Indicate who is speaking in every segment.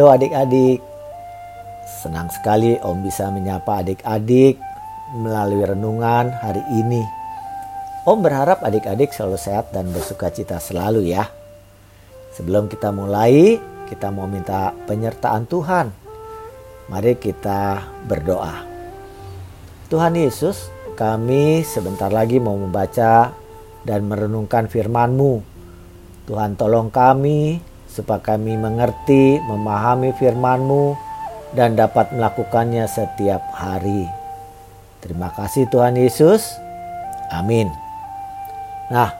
Speaker 1: Halo adik-adik, senang sekali Om bisa menyapa adik-adik melalui renungan hari ini. Om berharap adik-adik selalu sehat dan bersuka cita selalu ya. Sebelum kita mulai, kita mau minta penyertaan Tuhan. Mari kita berdoa. Tuhan Yesus, kami sebentar lagi mau membaca dan merenungkan firman-Mu. Tuhan tolong kami supaya kami mengerti, memahami firman-Mu, dan dapat melakukannya setiap hari. Terima kasih Tuhan Yesus. Amin. Nah,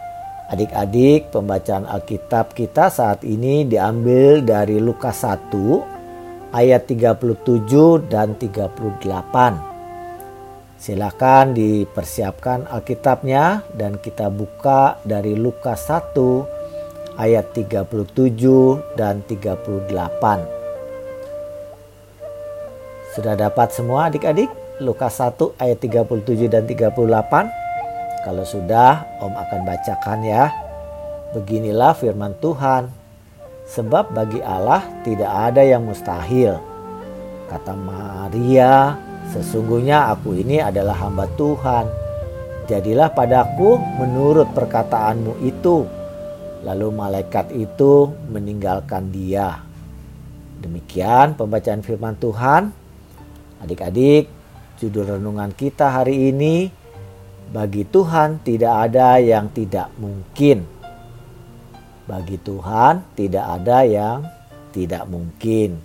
Speaker 1: adik-adik, pembacaan Alkitab kita saat ini diambil dari Lukas 1 ayat 37 dan 38. Silakan dipersiapkan Alkitabnya dan kita buka dari Lukas 1 ayat 37 dan 38. Sudah dapat semua adik-adik? Lukas 1 ayat 37 dan 38. Kalau sudah, Om akan bacakan ya. Beginilah firman Tuhan. Sebab bagi Allah tidak ada yang mustahil. Kata Maria, sesungguhnya aku ini adalah hamba Tuhan. Jadilah padaku menurut perkataanmu itu Lalu malaikat itu meninggalkan dia. Demikian pembacaan firman Tuhan. Adik-adik, judul renungan kita hari ini bagi Tuhan tidak ada yang tidak mungkin. Bagi Tuhan tidak ada yang tidak mungkin.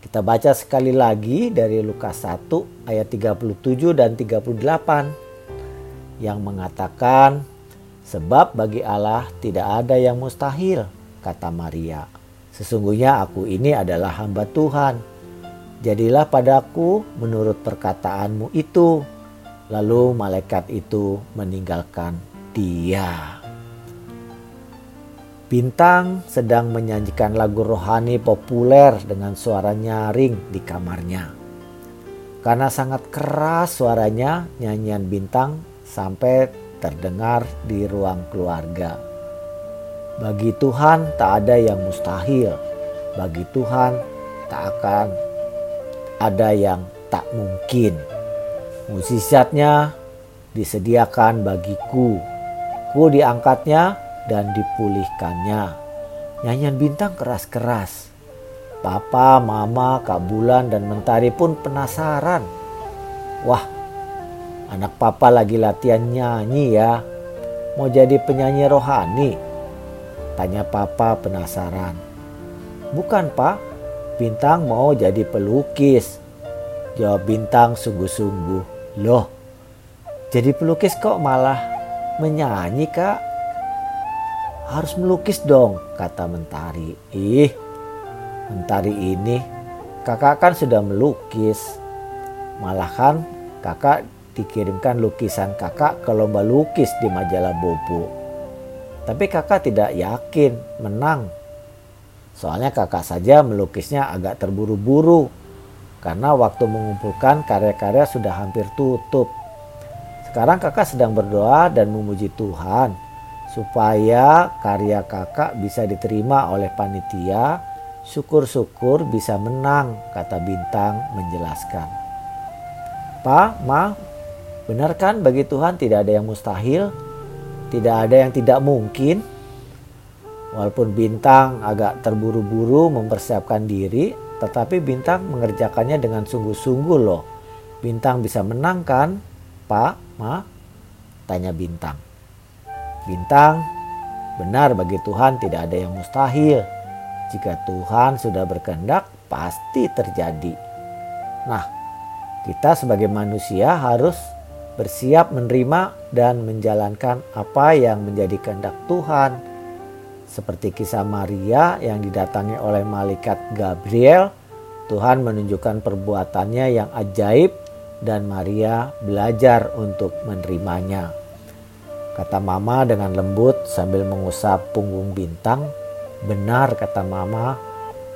Speaker 1: Kita baca sekali lagi dari Lukas 1 ayat 37 dan 38 yang mengatakan Sebab bagi Allah tidak ada yang mustahil, kata Maria. Sesungguhnya aku ini adalah hamba Tuhan. Jadilah padaku menurut perkataanmu itu. Lalu malaikat itu meninggalkan dia. Bintang sedang menyanyikan lagu rohani populer dengan suara nyaring di kamarnya. Karena sangat keras suaranya, nyanyian bintang sampai terdengar di ruang keluarga. Bagi Tuhan tak ada yang mustahil. Bagi Tuhan tak akan ada yang tak mungkin. Musisatnya disediakan bagiku. Ku diangkatnya dan dipulihkannya. Nyanyian bintang keras-keras. Papa, Mama, Kak Bulan, dan Mentari pun penasaran. Wah, Anak papa lagi latihan nyanyi ya. Mau jadi penyanyi rohani? Tanya papa penasaran. Bukan pak, Bintang mau jadi pelukis. Jawab Bintang sungguh-sungguh. Loh, jadi pelukis kok malah menyanyi kak? Harus melukis dong, kata Mentari. Ih, Mentari ini kakak kan sudah melukis. Malah kan kakak dikirimkan lukisan kakak ke lomba lukis di majalah Bobo. Tapi kakak tidak yakin menang. Soalnya kakak saja melukisnya agak terburu-buru karena waktu mengumpulkan karya-karya sudah hampir tutup. Sekarang kakak sedang berdoa dan memuji Tuhan supaya karya kakak bisa diterima oleh panitia. Syukur-syukur bisa menang, kata Bintang menjelaskan. Pak, Ma, Benar kan bagi Tuhan tidak ada yang mustahil, tidak ada yang tidak mungkin. Walaupun bintang agak terburu-buru mempersiapkan diri, tetapi bintang mengerjakannya dengan sungguh-sungguh loh. Bintang bisa menang kan, Pak, Ma? Tanya bintang. Bintang, benar bagi Tuhan tidak ada yang mustahil. Jika Tuhan sudah berkehendak, pasti terjadi. Nah, kita sebagai manusia harus bersiap menerima dan menjalankan apa yang menjadi kehendak Tuhan. Seperti kisah Maria yang didatangi oleh malaikat Gabriel, Tuhan menunjukkan perbuatannya yang ajaib dan Maria belajar untuk menerimanya. Kata mama dengan lembut sambil mengusap punggung bintang. Benar kata mama,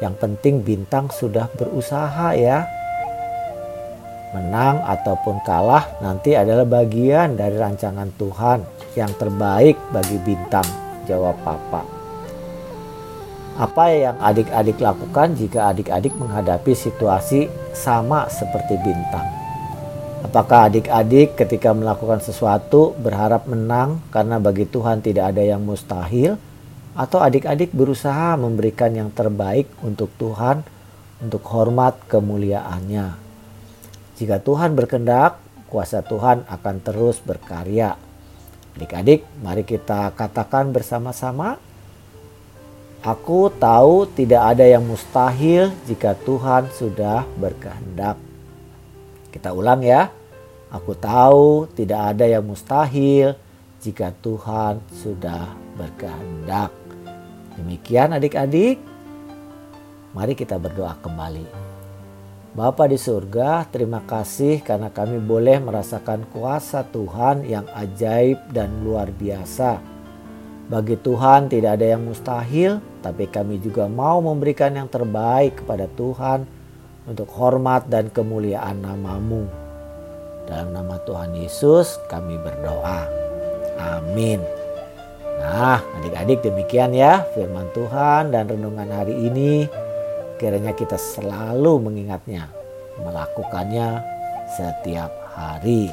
Speaker 1: yang penting bintang sudah berusaha ya. Menang ataupun kalah nanti adalah bagian dari rancangan Tuhan yang terbaik bagi bintang, jawab Papa. Apa yang adik-adik lakukan jika adik-adik menghadapi situasi sama seperti bintang? Apakah adik-adik ketika melakukan sesuatu berharap menang karena bagi Tuhan tidak ada yang mustahil? Atau adik-adik berusaha memberikan yang terbaik untuk Tuhan untuk hormat kemuliaannya? Jika Tuhan berkehendak, kuasa Tuhan akan terus berkarya. Adik-adik, mari kita katakan bersama-sama, Aku tahu tidak ada yang mustahil jika Tuhan sudah berkehendak. Kita ulang ya. Aku tahu tidak ada yang mustahil jika Tuhan sudah berkehendak. Demikian adik-adik. Mari kita berdoa kembali. Bapa di surga, terima kasih karena kami boleh merasakan kuasa Tuhan yang ajaib dan luar biasa bagi Tuhan tidak ada yang mustahil, tapi kami juga mau memberikan yang terbaik kepada Tuhan untuk hormat dan kemuliaan namamu. Dalam nama Tuhan Yesus kami berdoa. Amin. Nah adik-adik demikian ya firman Tuhan dan renungan hari ini. Kiranya kita selalu mengingatnya, melakukannya setiap hari.